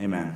Amen.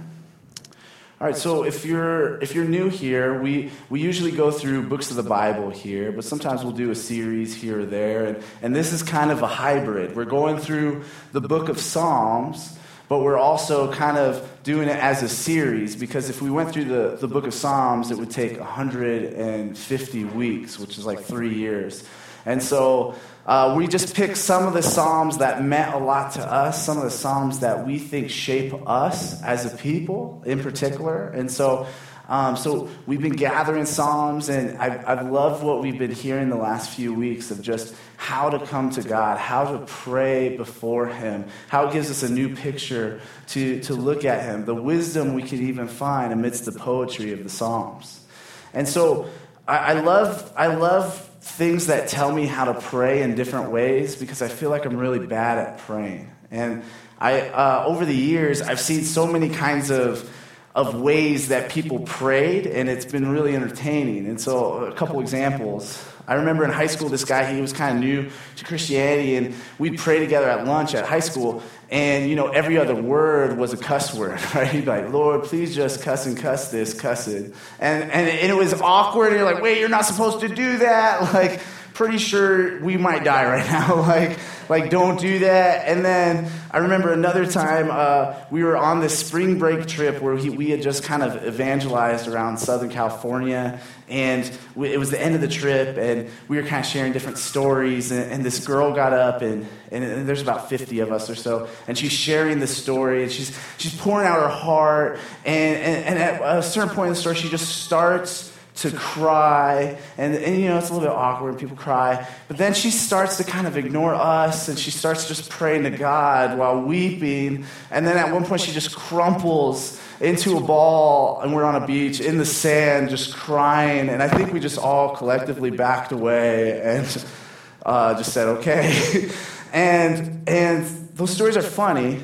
All right, so if you're if you're new here, we, we usually go through books of the Bible here, but sometimes we'll do a series here or there, and, and this is kind of a hybrid. We're going through the book of Psalms, but we're also kind of doing it as a series because if we went through the, the book of Psalms, it would take 150 weeks, which is like three years. And so uh, we just picked some of the Psalms that meant a lot to us, some of the Psalms that we think shape us as a people in particular. And so, um, so we've been gathering Psalms, and I've, I've loved what we've been hearing the last few weeks of just how to come to God, how to pray before Him, how it gives us a new picture to, to look at Him, the wisdom we can even find amidst the poetry of the Psalms. And so I, I love, I love things that tell me how to pray in different ways because I feel like I'm really bad at praying. And I, uh, over the years, I've seen so many kinds of, of ways that people prayed, and it's been really entertaining. And so, a couple examples. I remember in high school, this guy, he was kind of new to Christianity, and we'd pray together at lunch at high school, and, you know, every other word was a cuss word, right? He'd be like, Lord, please just cuss and cuss this, cuss it. And, and, and it was awkward, and you're like, wait, you're not supposed to do that. Like, pretty sure we might die right now. like, like don't do that. And then I remember another time uh, we were on this spring break trip where he, we had just kind of evangelized around Southern California, and we, it was the end of the trip, and we were kind of sharing different stories. And, and this girl got up, and, and, and, there's about 50 of us or so, and she's sharing the story, and she's she's pouring out her heart. And, and, and at a certain point in the story, she just starts to cry. And, and, you know, it's a little bit awkward when people cry. But then she starts to kind of ignore us and she starts just praying to God while weeping. And then at one point, she just crumples into a ball and we're on a beach in the sand just crying. And I think we just all collectively backed away and uh, just said, okay. and, and those stories are funny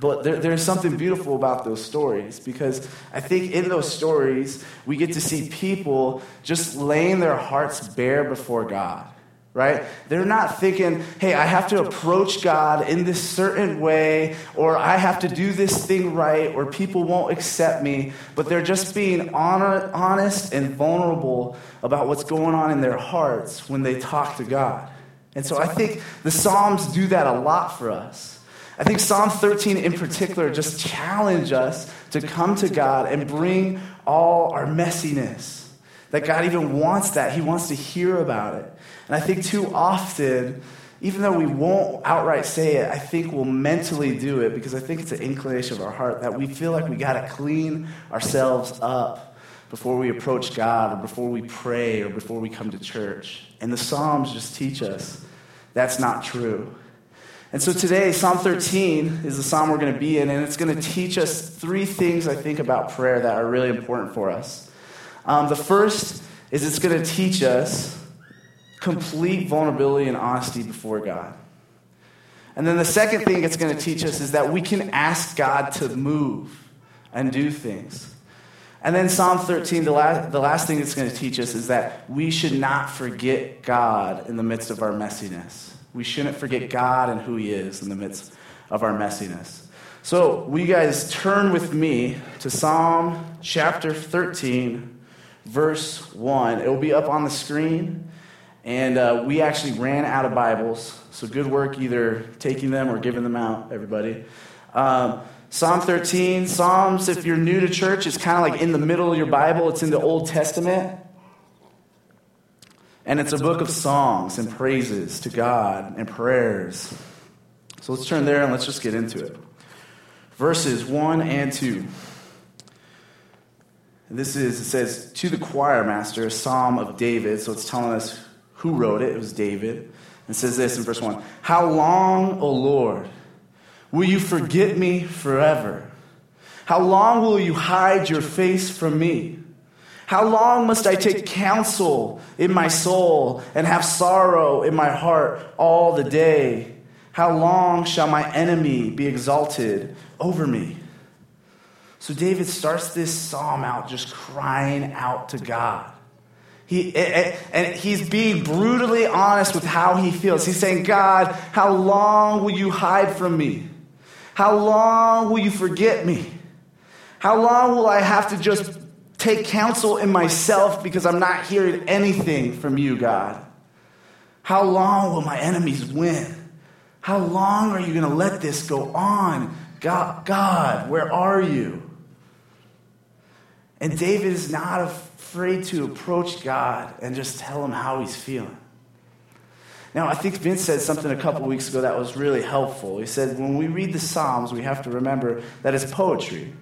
but there, there's something beautiful about those stories because I think in those stories, we get to see people just laying their hearts bare before God, right? They're not thinking, hey, I have to approach God in this certain way, or I have to do this thing right, or people won't accept me. But they're just being honest and vulnerable about what's going on in their hearts when they talk to God. And so I think the Psalms do that a lot for us. I think Psalm 13 in particular just challenge us to come to God and bring all our messiness. That God even wants that. He wants to hear about it. And I think too often, even though we won't outright say it, I think we'll mentally do it because I think it's an inclination of our heart that we feel like we got to clean ourselves up before we approach God or before we pray or before we come to church. And the Psalms just teach us that's not true. And so today, Psalm 13 is the psalm we're going to be in, and it's going to teach us three things, I think, about prayer that are really important for us. Um, the first is it's going to teach us complete vulnerability and honesty before God. And then the second thing it's going to teach us is that we can ask God to move and do things. And then Psalm 13, the last, the last thing it's going to teach us is that we should not forget God in the midst of our messiness. We shouldn't forget God and who He is in the midst of our messiness. So, will you guys turn with me to Psalm chapter 13, verse 1. It will be up on the screen. And uh, we actually ran out of Bibles. So, good work either taking them or giving them out, everybody. Um, Psalm 13. Psalms, if you're new to church, it's kind of like in the middle of your Bible, it's in the Old Testament. And it's a book of songs and praises to God and prayers. So let's turn there and let's just get into it. Verses 1 and 2. This is, it says, to the choir master, a psalm of David. So it's telling us who wrote it. It was David. And says this in verse 1 How long, O Lord, will you forget me forever? How long will you hide your face from me? How long must I take counsel in my soul and have sorrow in my heart all the day? How long shall my enemy be exalted over me? So David starts this psalm out just crying out to God. He, and he's being brutally honest with how he feels. He's saying, God, how long will you hide from me? How long will you forget me? How long will I have to just take counsel in myself because I'm not hearing anything from you, God? How long will my enemies win? How long are you going to let this go on? God, God, where are you? And David is not afraid to approach God and just tell him how he's feeling. Now, I think Vince said something a couple weeks ago that was really helpful. He said, when we read the Psalms, we have to remember that it's poetry.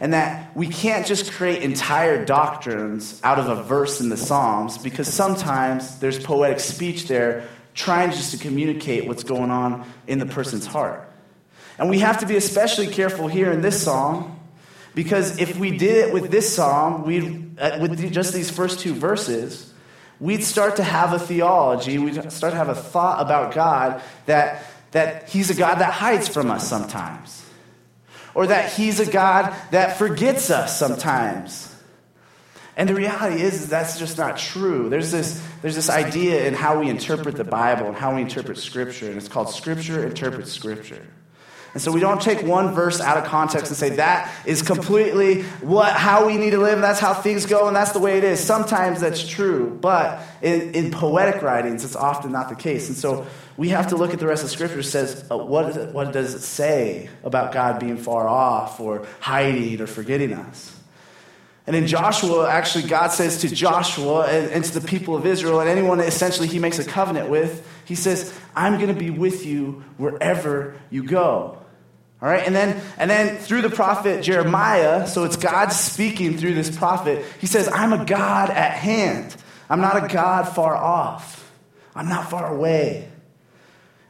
And that we can't just create entire doctrines out of a verse in the Psalms because sometimes there's poetic speech there trying just to communicate what's going on in the person's heart. And we have to be especially careful here in this psalm because if we did it with this psalm, we uh, with just these first two verses, we'd start to have a theology, we'd start to have a thought about God that, that He's a God that hides from us sometimes, or that He's a God that forgets us sometimes. And the reality is, that's just not true. There's this, there's this idea in how we interpret the Bible and how we interpret Scripture, and it's called Scripture interprets Scripture. And so we don't take one verse out of context and say that is completely what how we need to live, and that's how things go, and that's the way it is. Sometimes that's true, but in, in poetic writings, it's often not the case. And so we have to look at the rest of Scripture. Says uh, what, it, what does it say about God being far off, or hiding, or forgetting us? And in Joshua, actually, God says to Joshua and, and, to the people of Israel and anyone that essentially he makes a covenant with, he says, I'm going to be with you wherever you go. All right, and then and then through the prophet Jeremiah, so it's God speaking through this prophet. He says, "I'm a God at hand. I'm not a God far off. I'm not far away."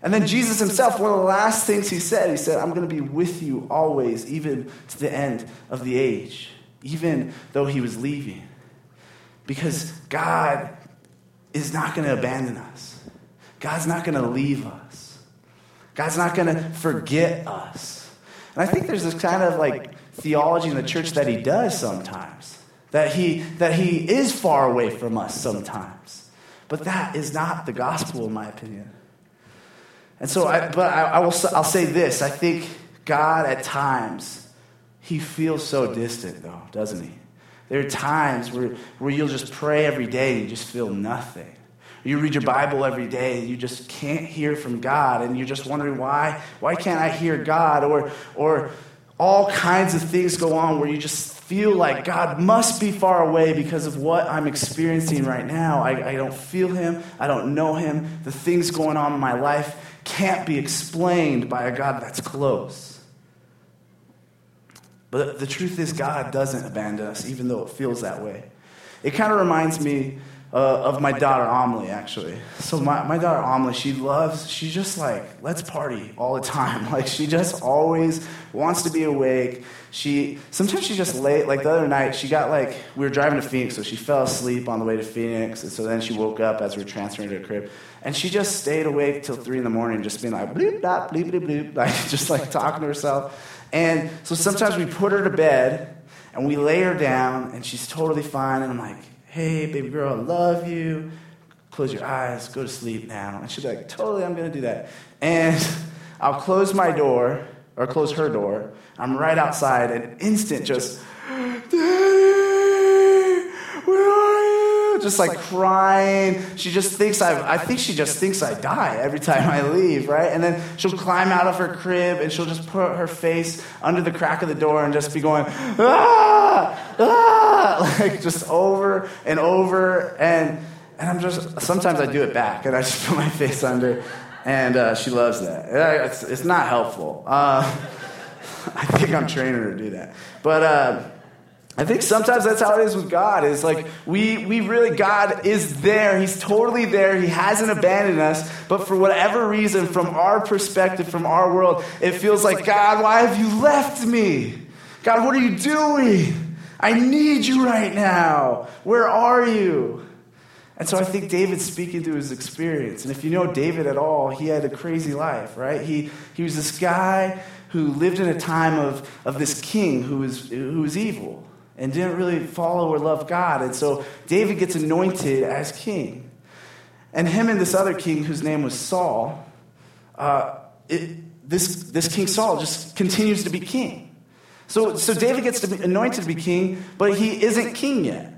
And then Jesus himself, one of the last things he said, he said, "I'm going to be with you always, even to the end of the age." even though he was leaving. Because God is not going to abandon us, God's not going to leave us, God's not going to forget us. And I think there's this kind of like theology in the church that he does sometimes. That he, that he is far away from us sometimes. But that is not the gospel, in my opinion. And so, I, but I, I will, I'll say this I think God at times he feels so distant, though, doesn't he? There are times where, where you'll just pray every day and you just feel nothing. You read your Bible every day and you just can't hear from God and you're just wondering why, why can't I hear God? Or, or all kinds of things go on where you just feel like God must be far away because of what I'm experiencing right now. I, I don't feel Him, I don't know Him. The things going on in my life can't be explained by a God that's close. But the truth is, God doesn't abandon us, even though it feels that way. It kind of reminds me uh, of my daughter Amelie, actually. So my, my daughter Amelie, she loves, she's just like, let's party all the time. Like she just always wants to be awake. She sometimes she's just late. Like the other night, she got like we were driving to Phoenix, so she fell asleep on the way to Phoenix, and so then she woke up as we were transferring to her crib, and she just stayed awake till three in the morning, just being like bloop bloop bloop bleep, like just like talking to herself. And so sometimes we put her to bed and we lay her down and she's totally fine. And I'm like, hey, baby girl, I love you. Close your eyes, go to sleep now. And she's like, totally, I'm going to do that. And I'll close my door or close her door. I'm right outside and instant just, just like crying. She just thinks I, I think she just thinks I die every time I leave, right? And then she'll climb out of her crib and she'll just put her face under the crack of the door and just be going, ah, ah, like just over and over. And, and I'm just, sometimes I do it back and I just put my face under and uh, she loves that. It's, it's not helpful. Uh, I think I'm training her to do that. But, uh, I think sometimes that's how it is with God. Is like we we really God is there. He's totally there. He hasn't abandoned us. But for whatever reason, from our perspective, from our world, it feels like God, why have you left me? God, what are you doing? I need you right now. Where are you? And so I think David's speaking through his experience. And if you know David at all, he had a crazy life, right? He, he was this guy who lived in a time of, of this king who was, who was evil and didn't really follow or love God. And so David gets anointed as king. And him and this other king, whose name was Saul, uh, it, this, this King Saul just continues to be king. So, so David gets to be anointed to be king, but he isn't king yet.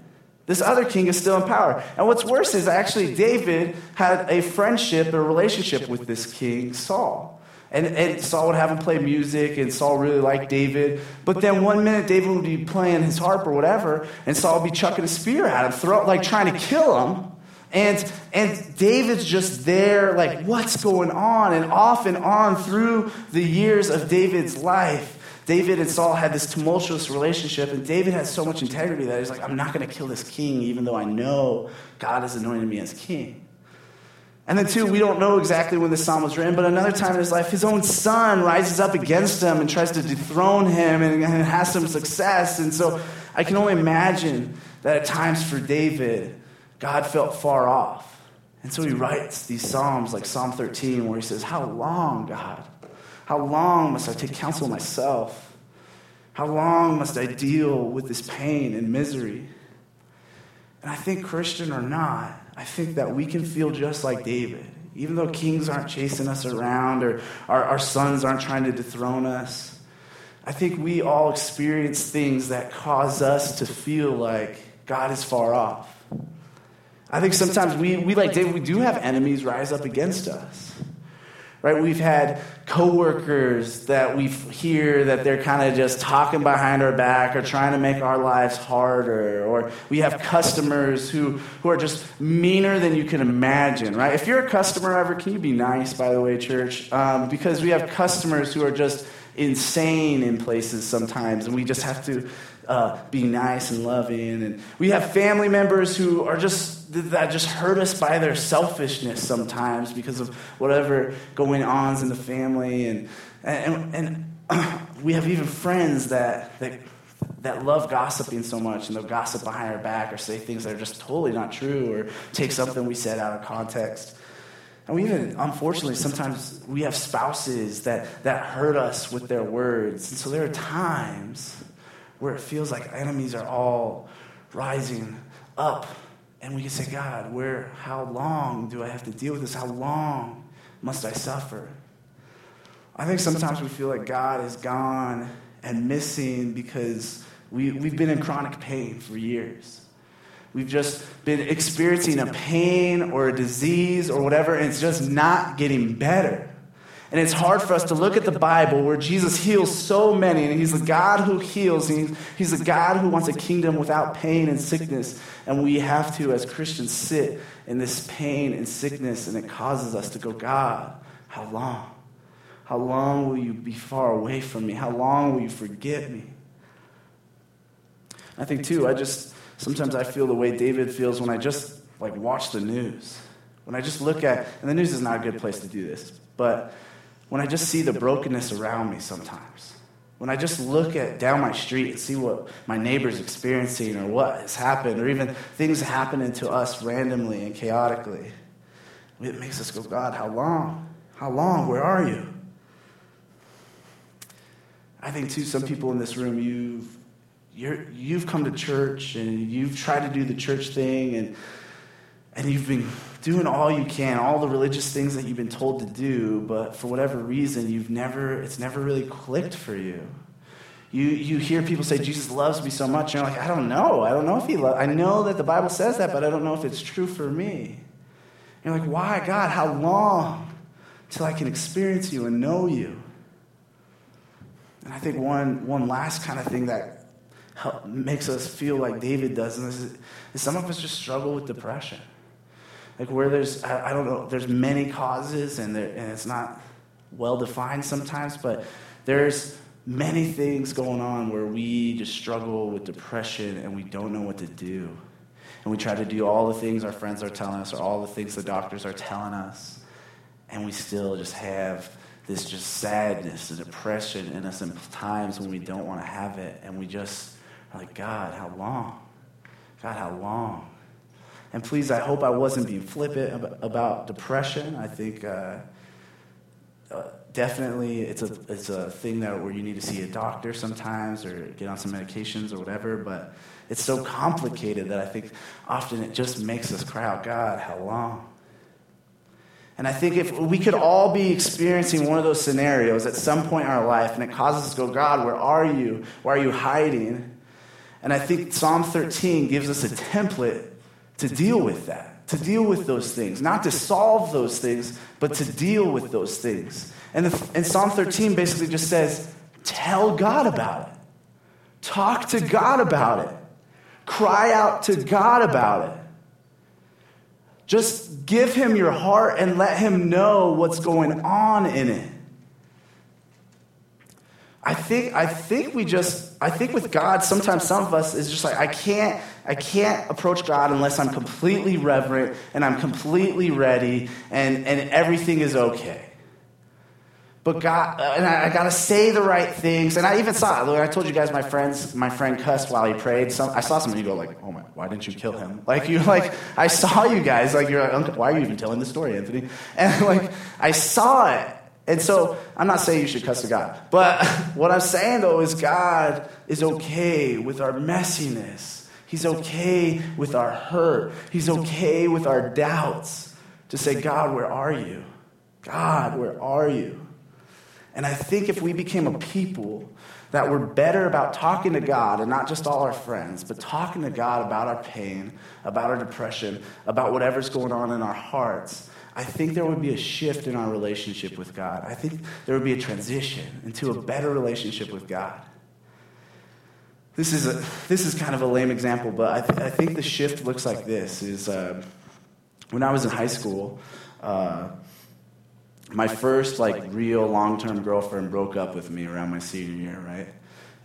This other king is still in power. And what's worse is actually David had a friendship, a relationship with this king, Saul. And, and Saul would have him play music, and Saul really liked David. But then one minute, David would be playing his harp or whatever, and Saul would be chucking a spear at him, throw, like trying to kill him. And, and David's just there, like, what's going on? And off and on through the years of David's life, David and Saul had this tumultuous relationship, and David had so much integrity that he's like, I'm not going to kill this king, even though I know God has anointed me as king. And then, two, we don't know exactly when this psalm was written, but another time in his life, his own son rises up against him and tries to dethrone him and, and has some success. And so I can only imagine that at times for David, God felt far off. And so he writes these psalms like Psalm 13, where he says, How long, God? How long must I take counsel myself? How long must I deal with this pain and misery? And I think, Christian or not, I think that we can feel just like David. Even though kings aren't chasing us around or our, our sons aren't trying to dethrone us, I think we all experience things that cause us to feel like God is far off. I think sometimes we, we like David, we do have enemies rise up against us right? We've had coworkers that we hear that they're kind of just talking behind our back or trying to make our lives harder, or we have customers who, who are just meaner than you can imagine, right? If you're a customer ever, can you be nice, by the way, church? Um, because we have customers who are just insane in places sometimes, and we just have to uh, be nice and loving. And we have family members who are just that just hurt us by their selfishness sometimes because of whatever going on in the family, and and, and we have even friends that that that love gossiping so much and they'll gossip behind our back or say things that are just totally not true or take something we said out of context. And we even, unfortunately, sometimes we have spouses that, that hurt us with their words. And so there are times where it feels like enemies are all rising up. And we can say, God, where, how long do I have to deal with this? How long must I suffer? I think sometimes we feel like God is gone and missing because we, we've been in chronic pain for years. We've just been experiencing a pain or a disease or whatever, and it's just not getting better. And it's hard for us to look at the Bible where Jesus heals so many, and He's the God who heals, and He's the God who wants a kingdom without pain and sickness. And we have to, as Christians, sit in this pain and sickness, and it causes us to go, God, how long? How long will you be far away from me? How long will you forget me? I think, too, I just sometimes I feel the way David feels when I just like watch the news. When I just look at, and the news is not a good place to do this, but when I just see the brokenness around me sometimes. When I just look at down my street and see what my neighbor's experiencing or what has happened, or even things happening to us randomly and chaotically, it makes us go, God, how long? How long? Where are you? I think, too, some people in this room, you've, you you've come to church and you've tried to do the church thing, and, and you've been doing all you can, all the religious things that you've been told to do, but for whatever reason, you've never, it's never really clicked for you. You, you hear people say, Jesus loves me so much, and you're like, I don't know. I don't know if he loves I know that the Bible says that, but I don't know if it's true for me. And you're like, why, God? How long till I can experience you and know you? And I think one, one last kind of thing that help, makes us feel like David does is, is some of us just struggle with depression like where there's I, don't know there's many causes and, there, and it's not well defined sometimes but there's many things going on where we just struggle with depression and we don't know what to do. And we try to do all the things our friends are telling us or all the things the doctors are telling us and we still just have this just sadness and depression in us in times when we don't want to have it and we just are like god how long? God how long and please, I hope I wasn't being flippant about depression. I think uh, uh, definitely it's a, it's a thing that where you need to see a doctor sometimes or get on some medications or whatever, but it's so complicated that I think often it just makes us cry out, God, how long? And I think if we could all be experiencing one of those scenarios at some point in our life, and it causes us to go, God, where are you? Why are you hiding? And I think Psalm 13 gives us a template to deal with that, to deal with those things, not to solve those things, but to deal with those things. And, the, and Psalm 13 basically just says, tell God about it. Talk to God about it. Cry out to God about it. Just give him your heart and let him know what's going on in it. I think I think we just I think with God sometimes some of us is just like I can't I can't approach God unless I'm completely reverent and I'm completely ready and and everything is okay. But God, and I, I got to say the right things. And I even saw, I told you guys, my friends, my friend cussed while he prayed. Some, I saw some of you go like, "Oh my, why didn't you kill him?" Like you, like I saw you guys, like you're like, "Why are you even telling the story, Anthony?" And like I saw it, and so I'm not saying you should cuss to God, but what I'm saying though is God is okay with our messiness. He's okay with our hurt. He's okay with our doubts. To say, God, where are you? God, where are you? And I think if we became a people that were better about talking to God and not just all our friends, but talking to God about our pain, about our depression, about whatever's going on in our hearts, I think there would be a shift in our relationship with God. I think there would be a transition into a better relationship with God. This is, a, this is kind of a lame example, but I, th- I think the shift looks like this: is uh, when I was in high school, uh, my first like real long-term girlfriend broke up with me around my senior year, right?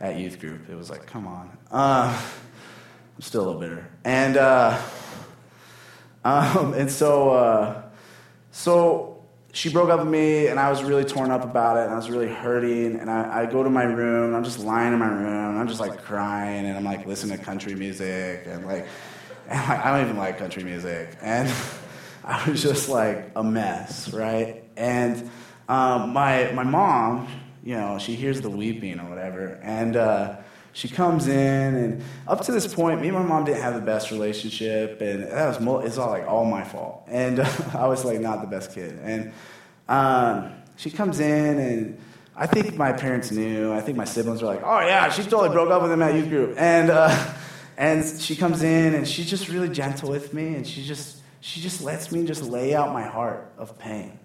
At youth group, it was like, come on. Uh, I'm still a little bitter, and uh, um, and so uh, so she broke up with me, and I was really torn up about it, and I was really hurting. And I, I go to my room, and I'm just lying in my room, and I'm just like crying, and I'm like listening to country music, and like, and I don't even like country music, and I was just like a mess, right? And um, my, my mom, you know, she hears the weeping or whatever, and uh, she comes in, and up to this point, me and my mom didn't have the best relationship, and that was it's all like all my fault, and uh, I was like not the best kid, and um, she comes in, and I think my parents knew. I think my siblings were like, "Oh yeah, she totally broke up with him at youth group," and uh, and she comes in, and she's just really gentle with me, and she just she just lets me just lay out my heart of pain.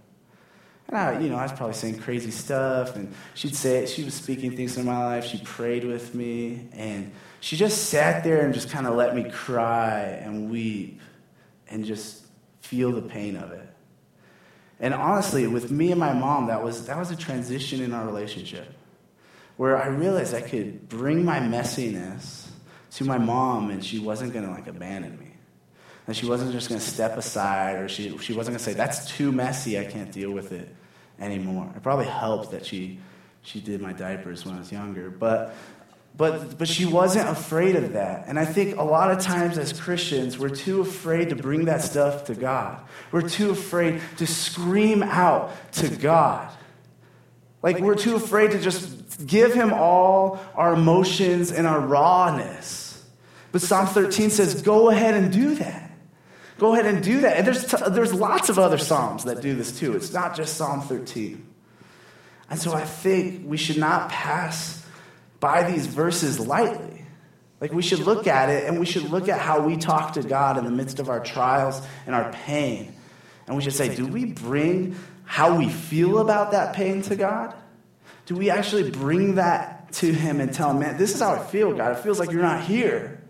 And I, you know, I was probably saying crazy stuff, and she'd say she was speaking things in my life. She prayed with me, and she just sat there and just kind of let me cry and weep, and just feel the pain of it. And honestly, with me and my mom, that was that was a transition in our relationship, where I realized I could bring my messiness to my mom, and she wasn't gonna like abandon me. And she wasn't just going to step aside, or she, she wasn't going to say, That's too messy, I can't deal with it anymore. It probably helped that she, she did my diapers when I was younger. But, but, but she wasn't afraid of that. And I think a lot of times as Christians, we're too afraid to bring that stuff to God. We're too afraid to scream out to God. Like, we're too afraid to just give Him all our emotions and our rawness. But Psalm 13 says, go ahead and do that. Go ahead and do that. And there's, t- there's lots of other Psalms that do this too. It's not just Psalm 13. And so I think we should not pass by these verses lightly. Like we should look at it and we should look at how we talk to God in the midst of our trials and our pain. And we should say, do we bring how we feel about that pain to God? Do we actually bring that to Him and tell Him, man, this is how I feel, God? It feels like you're not here.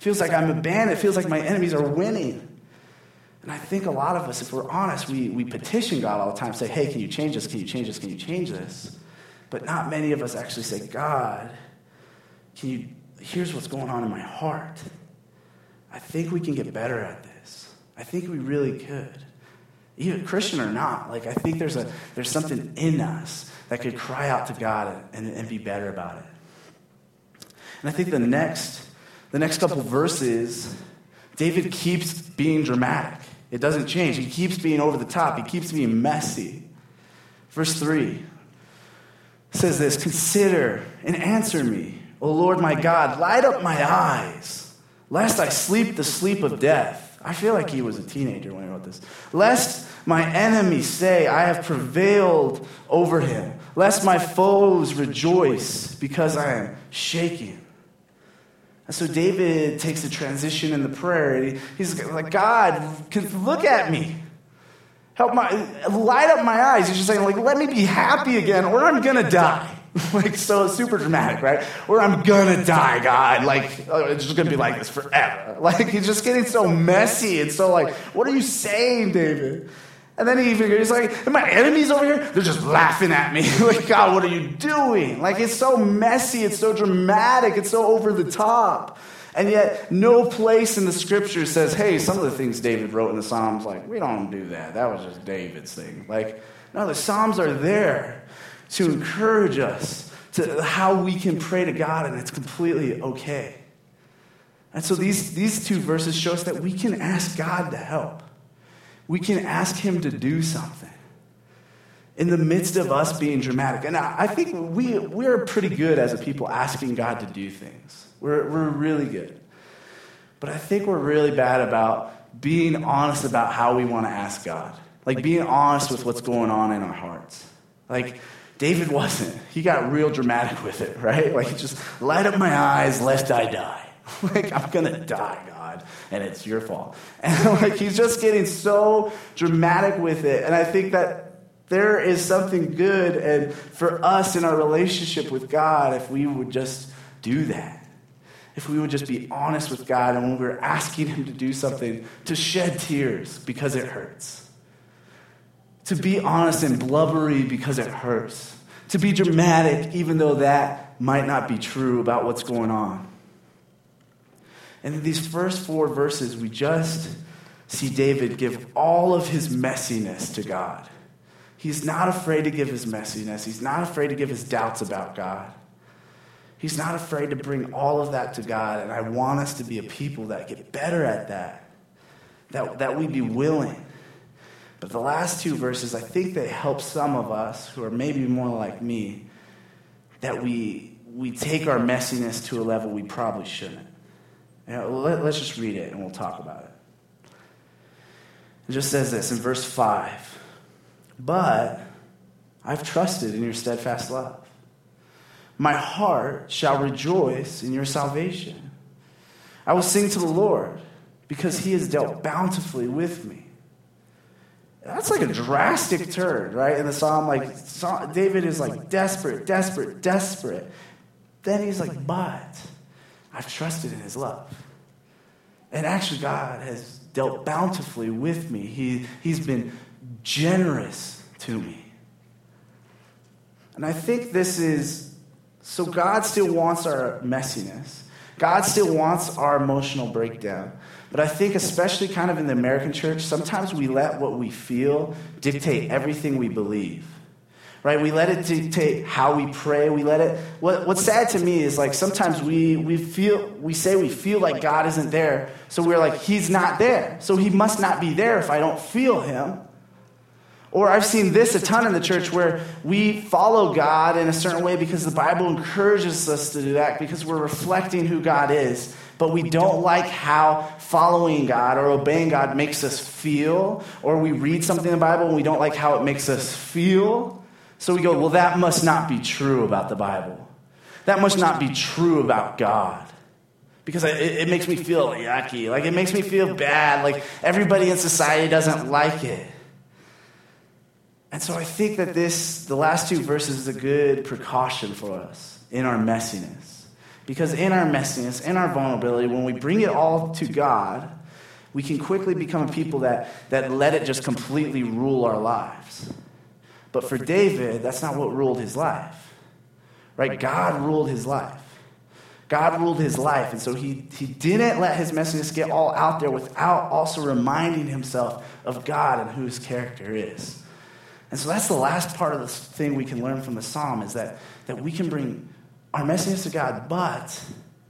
It feels like I'm abandoned. It feels like my enemies are winning. And I think a lot of us, if we're honest, we, we petition God all the time, say, hey, can you change this? Can you change this? Can you change this? But not many of us actually say, God, can you, here's what's going on in my heart. I think we can get better at this. I think we really could. Even Christian or not, like I think there's a there's something in us that could cry out to God and, and be better about it. And I think the next the next couple verses, David keeps being dramatic. It doesn't change. He keeps being over the top, he keeps being messy. Verse 3 says this Consider and answer me, O Lord my God, light up my eyes, lest I sleep the sleep of death. I feel like he was a teenager when he wrote this. Lest my enemies say, I have prevailed over him. Lest my foes rejoice because I am shaking. And so David takes a transition in the prayer. he's like, God, look at me. Help my, light up my eyes. He's just saying, like, let me be happy again or I'm going to die. like, so super dramatic, right? Or I'm going to die, God. Like, oh, it's just going to be like this forever. Like, he's just getting so messy and so like, what are you saying, David? And then he he's like, my enemies over here, they're just laughing at me. like, God, what are you doing? Like, it's so messy, it's so dramatic, it's so over the top. And yet, no place in the scripture says, hey, some of the things David wrote in the Psalms, like, we don't do that. That was just David's thing. Like, no, the Psalms are there to encourage us to how we can pray to God, and it's completely okay. And so these, these two verses show us that we can ask God to help. We can ask Him to do something in the midst of us being dramatic. And I think we, we're pretty good as a people asking God to do things. We're, we're really good. But I think we're really bad about being honest about how we want to ask God. Like being honest with what's going on in our hearts. Like David wasn't. He got real dramatic with it, right? Like just light up my eyes lest I die. like I'm going to die, and it's your fault. And like he's just getting so dramatic with it. And I think that there is something good and for us in our relationship with God if we would just do that if we would just be honest with God and when we're asking Him to do something, to shed tears because it hurts. To be honest and blubbery because it hurts. To be dramatic even though that might not be true about what's going on. And in these first four verses, we just see David give all of his messiness to God. He's not afraid to give his messiness, he's not afraid to give his doubts about God. He's not afraid to bring all of that to God, and I want us to be a people that get better at that, that, that we be willing. But the last two verses, I think they help some of us who are maybe more like me, that we, we take our messiness to a level we probably shouldn't. You know, let, us just read it and we'll talk about it. It just says this in verse 5 But I've trusted in your steadfast love. My heart shall rejoice in your salvation. I will sing to the Lord because he has dealt bountifully with me. That's like a drastic turn, right? In the psalm, like David is like desperate, desperate, desperate. Then he's like, but I've trusted in his love. And actually, God has dealt bountifully with me. He, he's been generous to me. And I think this is so God still wants our messiness. God still wants our emotional breakdown. But I think, especially kind of in the American church, sometimes we let what we feel dictate everything we believe. Right? We let it dictate how we pray. We let it. What, what's sad to me is like sometimes we, we feel, we say we feel like God isn't there. So we're like, He's not there. So He must not be there if I don't feel Him. Or I've seen this a ton in the church where we follow God in a certain way because the Bible encourages us to do that because we're reflecting who God is. But we don't like how following God or obeying God makes us feel. Or we read something in the Bible and we don't like how it makes us feel. So we go, well, that must not be true about the Bible. That must not be true about God because it, it, makes me feel yucky. Like it makes me feel bad. Like everybody in society doesn't like it. And so I think that this, the last two verses, is a good precaution for us in our messiness. Because in our messiness, in our vulnerability, when we bring it all to God, we can quickly become a people that, that let it just completely rule our lives. But for David, that's not what ruled his life. Right? God ruled his life. God ruled his life. And so he, he didn't let his messiness get all out there without also reminding himself of God and who his character is. And so that's the last part of the thing we can learn from the psalm is that, that we can bring our messiness to God, but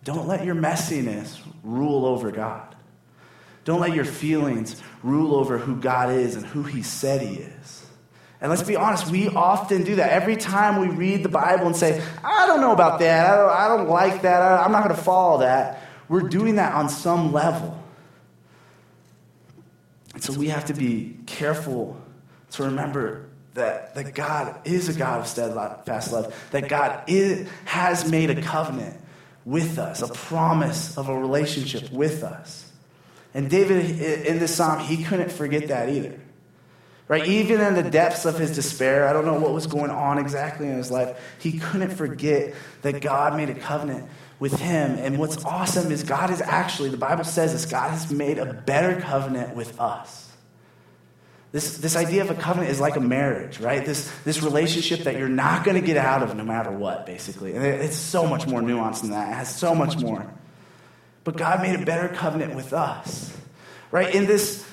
don't let your messiness rule over God. Don't let your feelings rule over who God is and who He said He is. And let's be honest, we often do that. Every time we read the Bible and say, I don't know about that, I don't, I don't like that, I, I'm not going to follow that, we're doing that on some level. So we have to be careful to remember that, that God is a God of steadfast love, that God is, has made a covenant with us, a promise of a relationship with us. And David, in this psalm, he couldn't forget that either. Right? Even in the depths of his despair, I don't know what was going on exactly in his life, he couldn't forget that God made a covenant with him. And what's awesome is God is actually, the Bible says this, God has made a better covenant with us. This, this idea of a covenant is like a marriage, right? This, this relationship that you're not going to get out of no matter what, basically. And it's so much more nuanced than that. It has so much more. But God made a better covenant with us, right? In this,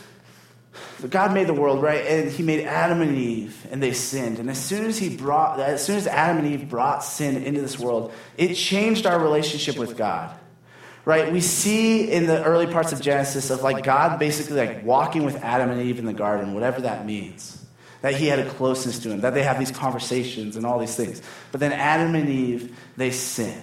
God made the world, right? And He made Adam and Eve, and they sinned. And as soon as He brought, as soon as Adam and Eve brought sin into this world, it changed our relationship with God right? We see in the early parts of Genesis of like God basically like walking with Adam and Eve in the garden, whatever that means. That he had a closeness to him, that they have these conversations and all these things. But then Adam and Eve, they sin.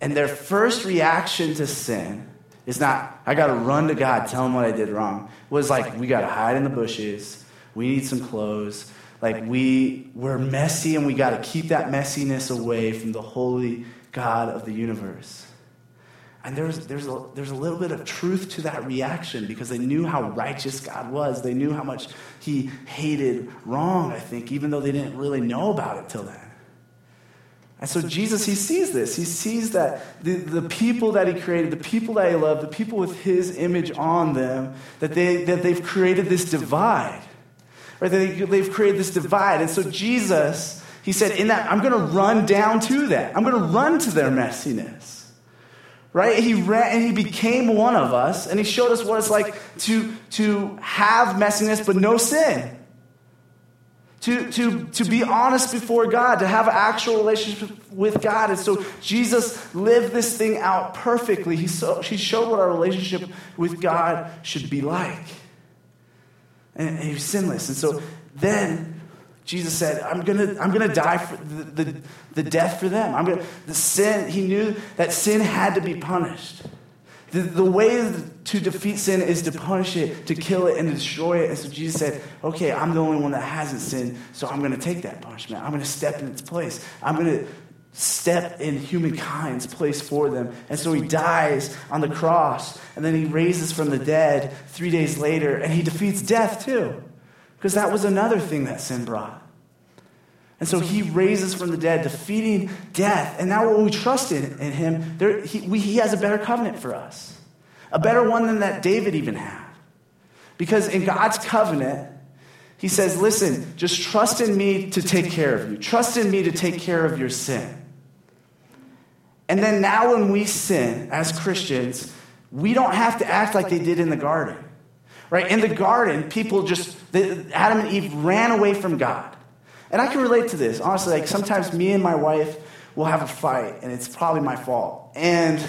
And their first reaction to sin is not, I got to run to God, tell him what I did wrong. It was like, we got to hide in the bushes. We need some clothes. Like, we, we're messy and we got to keep that messiness away from the holy God of the universe. And there's, there's, a, there's a little bit of truth to that reaction because they knew how righteous God was. They knew how much He hated wrong, I think, even though they didn't really know about it till then. And so Jesus, He sees this. He sees that the, the people that He created, the people that He loved, the people with His image on them, that, they, that they've created this divide. Right? They, they've created this divide. And so Jesus, He said, in that, I'm going to run down to that. I'm going to run to their messiness right? He ran and he became one of us, and he showed us what it's like to, to have messiness but no sin. To, to, to be honest before God, to have an actual relationship with God. And so Jesus lived this thing out perfectly. He, so, he showed what our relationship with God should be like. And, he was sinless. And so then Jesus said, I'm going to I'm gonna die for the, the, the death for them. I'm gonna, the sin, he knew that sin had to be punished. The, the way to defeat sin is to punish it, to kill it, and to destroy it. And so Jesus said, Okay, I'm the only one that hasn't sinned, so I'm going to take that punishment. I'm going to step in its place. I'm going to step in humankind's place for them. And so he dies on the cross, and then he raises from the dead three days later, and he defeats death too. Because that was another thing that sin brought. And so he raises from the dead, defeating death. And now when we trust in, in him, there, he, we, he has a better covenant for us, a better one than that David even had. Because in God's covenant, he says, listen, just trust in me to take care of you. Trust in me to take care of your sin. And then now when we sin as Christians, we don't have to act like they did in the garden. Right? In the garden, people just, Adam and Eve ran away from God. And I can relate to this. Honestly, like sometimes me and my wife will have a fight, and it's probably my fault. And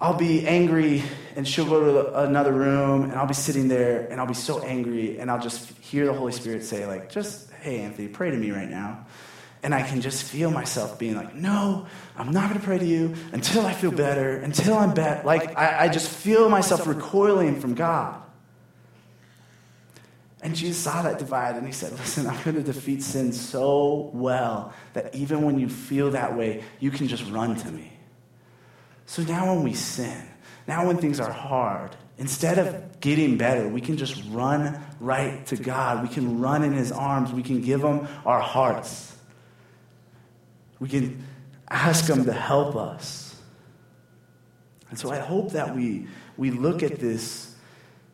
I'll be angry, and she'll go to another room, and I'll be sitting there, and I'll be so angry, and I'll just hear the Holy Spirit say, like, just, hey, Anthony, pray to me right now. And I can just feel myself being like, no, I'm not going to pray to you until I feel better, until I'm better. Like, I, I just feel myself recoiling from God. And Jesus saw that divide and he said, Listen, I'm going to defeat sin so well that even when you feel that way, you can just run to me. So now when we sin, now when things are hard, instead of getting better, we can just run right to God. We can run in his arms. We can give him our hearts. We can ask him to help us. And so I hope that we, we look at this,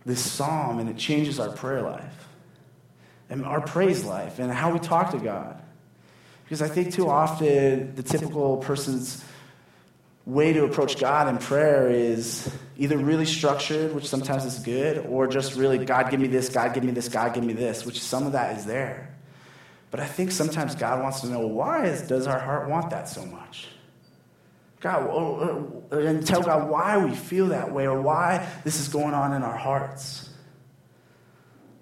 this psalm and it changes our prayer life and our praise life and how we talk to God. Because I think too often the typical person's way to approach God in prayer is either really structured, which sometimes is good, or just really, God, give me this, God, give me this, God, give me this, which some of that is there. But I think sometimes God wants to know why is, does our heart want that so much? God, oh, oh, and tell God why we feel that way or why this is going on in our hearts.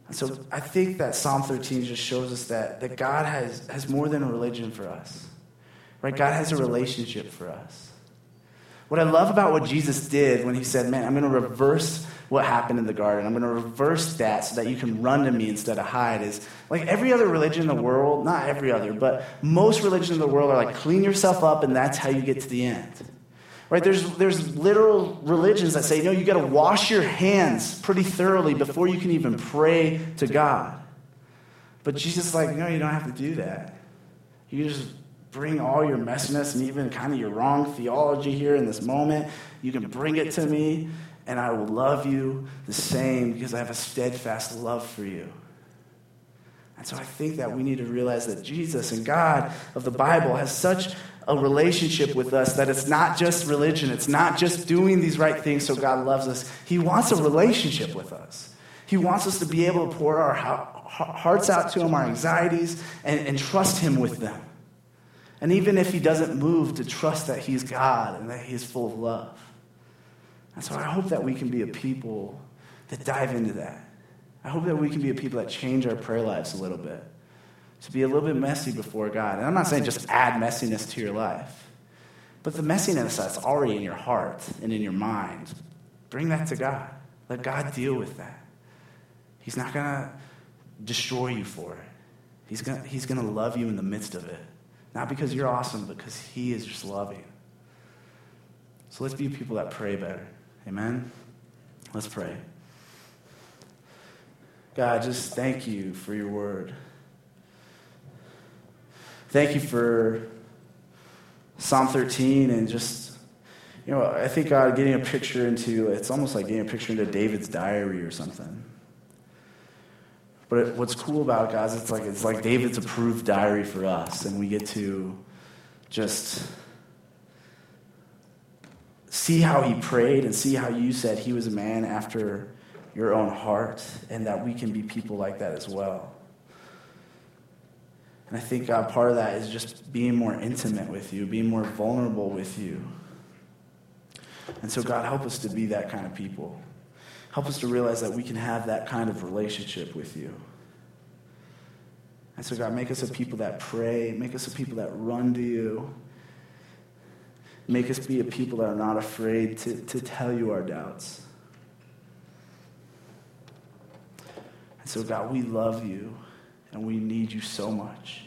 And so I think that Psalm 13 just shows us that, that God has, has more than a religion for us. Right? God has a relationship for us. What I love about what Jesus did when he said, Man, I'm going to reverse what happened in the garden. I'm going to reverse that so that you can run to me instead of hide. Is like every other religion in the world, not every other, but most religions in the world are like clean yourself up and that's how you get to the end. Right? There's, there's literal religions that say, no, you got to wash your hands pretty thoroughly before you can even pray to God. But Jesus is like, no, you don't have to do that. You just bring all your messiness and even kind of your wrong theology here in this moment. You can bring it to me, and I will love you the same because I have a steadfast love for you. And so I think that we need to realize that Jesus and God of the Bible has such a relationship with us that it's not just religion, it's not just doing these right things so God loves us. He wants a relationship with us. He wants us to be able to pour our hearts out to Him, our anxieties, and, and trust Him with them. And even if He doesn't move, to trust that He's God and that He is full of love. And so I hope that we can be a people that dive into that. I hope that we can be a people that change our prayer lives a little bit to be a little bit messy before God. And I'm not saying just add messiness to your life, but the messiness that's already in your heart and in your mind, bring that to God. Let God deal with that. He's not going to destroy you for it. He's going he's to love you in the midst of it. Not because you're awesome, but because He is just loving. So let's be people that pray better. Amen? Let's pray. God, just thank you for your word. Thank you for Psalm 13 and just, you know, I think God getting a picture into, it's almost like getting a picture into David's diary or something. But what's cool about it, guys, it's like it's like David's approved diary for us, and we get to just see how he prayed and see how you said he was a man after your own heart, and that we can be people like that as well. And I think God, part of that is just being more intimate with you, being more vulnerable with you. And so, God, help us to be that kind of people. Help us to realize that we can have that kind of relationship with you. And so, God, make us a people that pray, make us a people that run to you. Make us be a people that are not afraid to, to tell you our doubts. And so, God, we love you and we need you so much.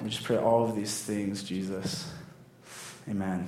We just pray all of these things, Jesus. Amen.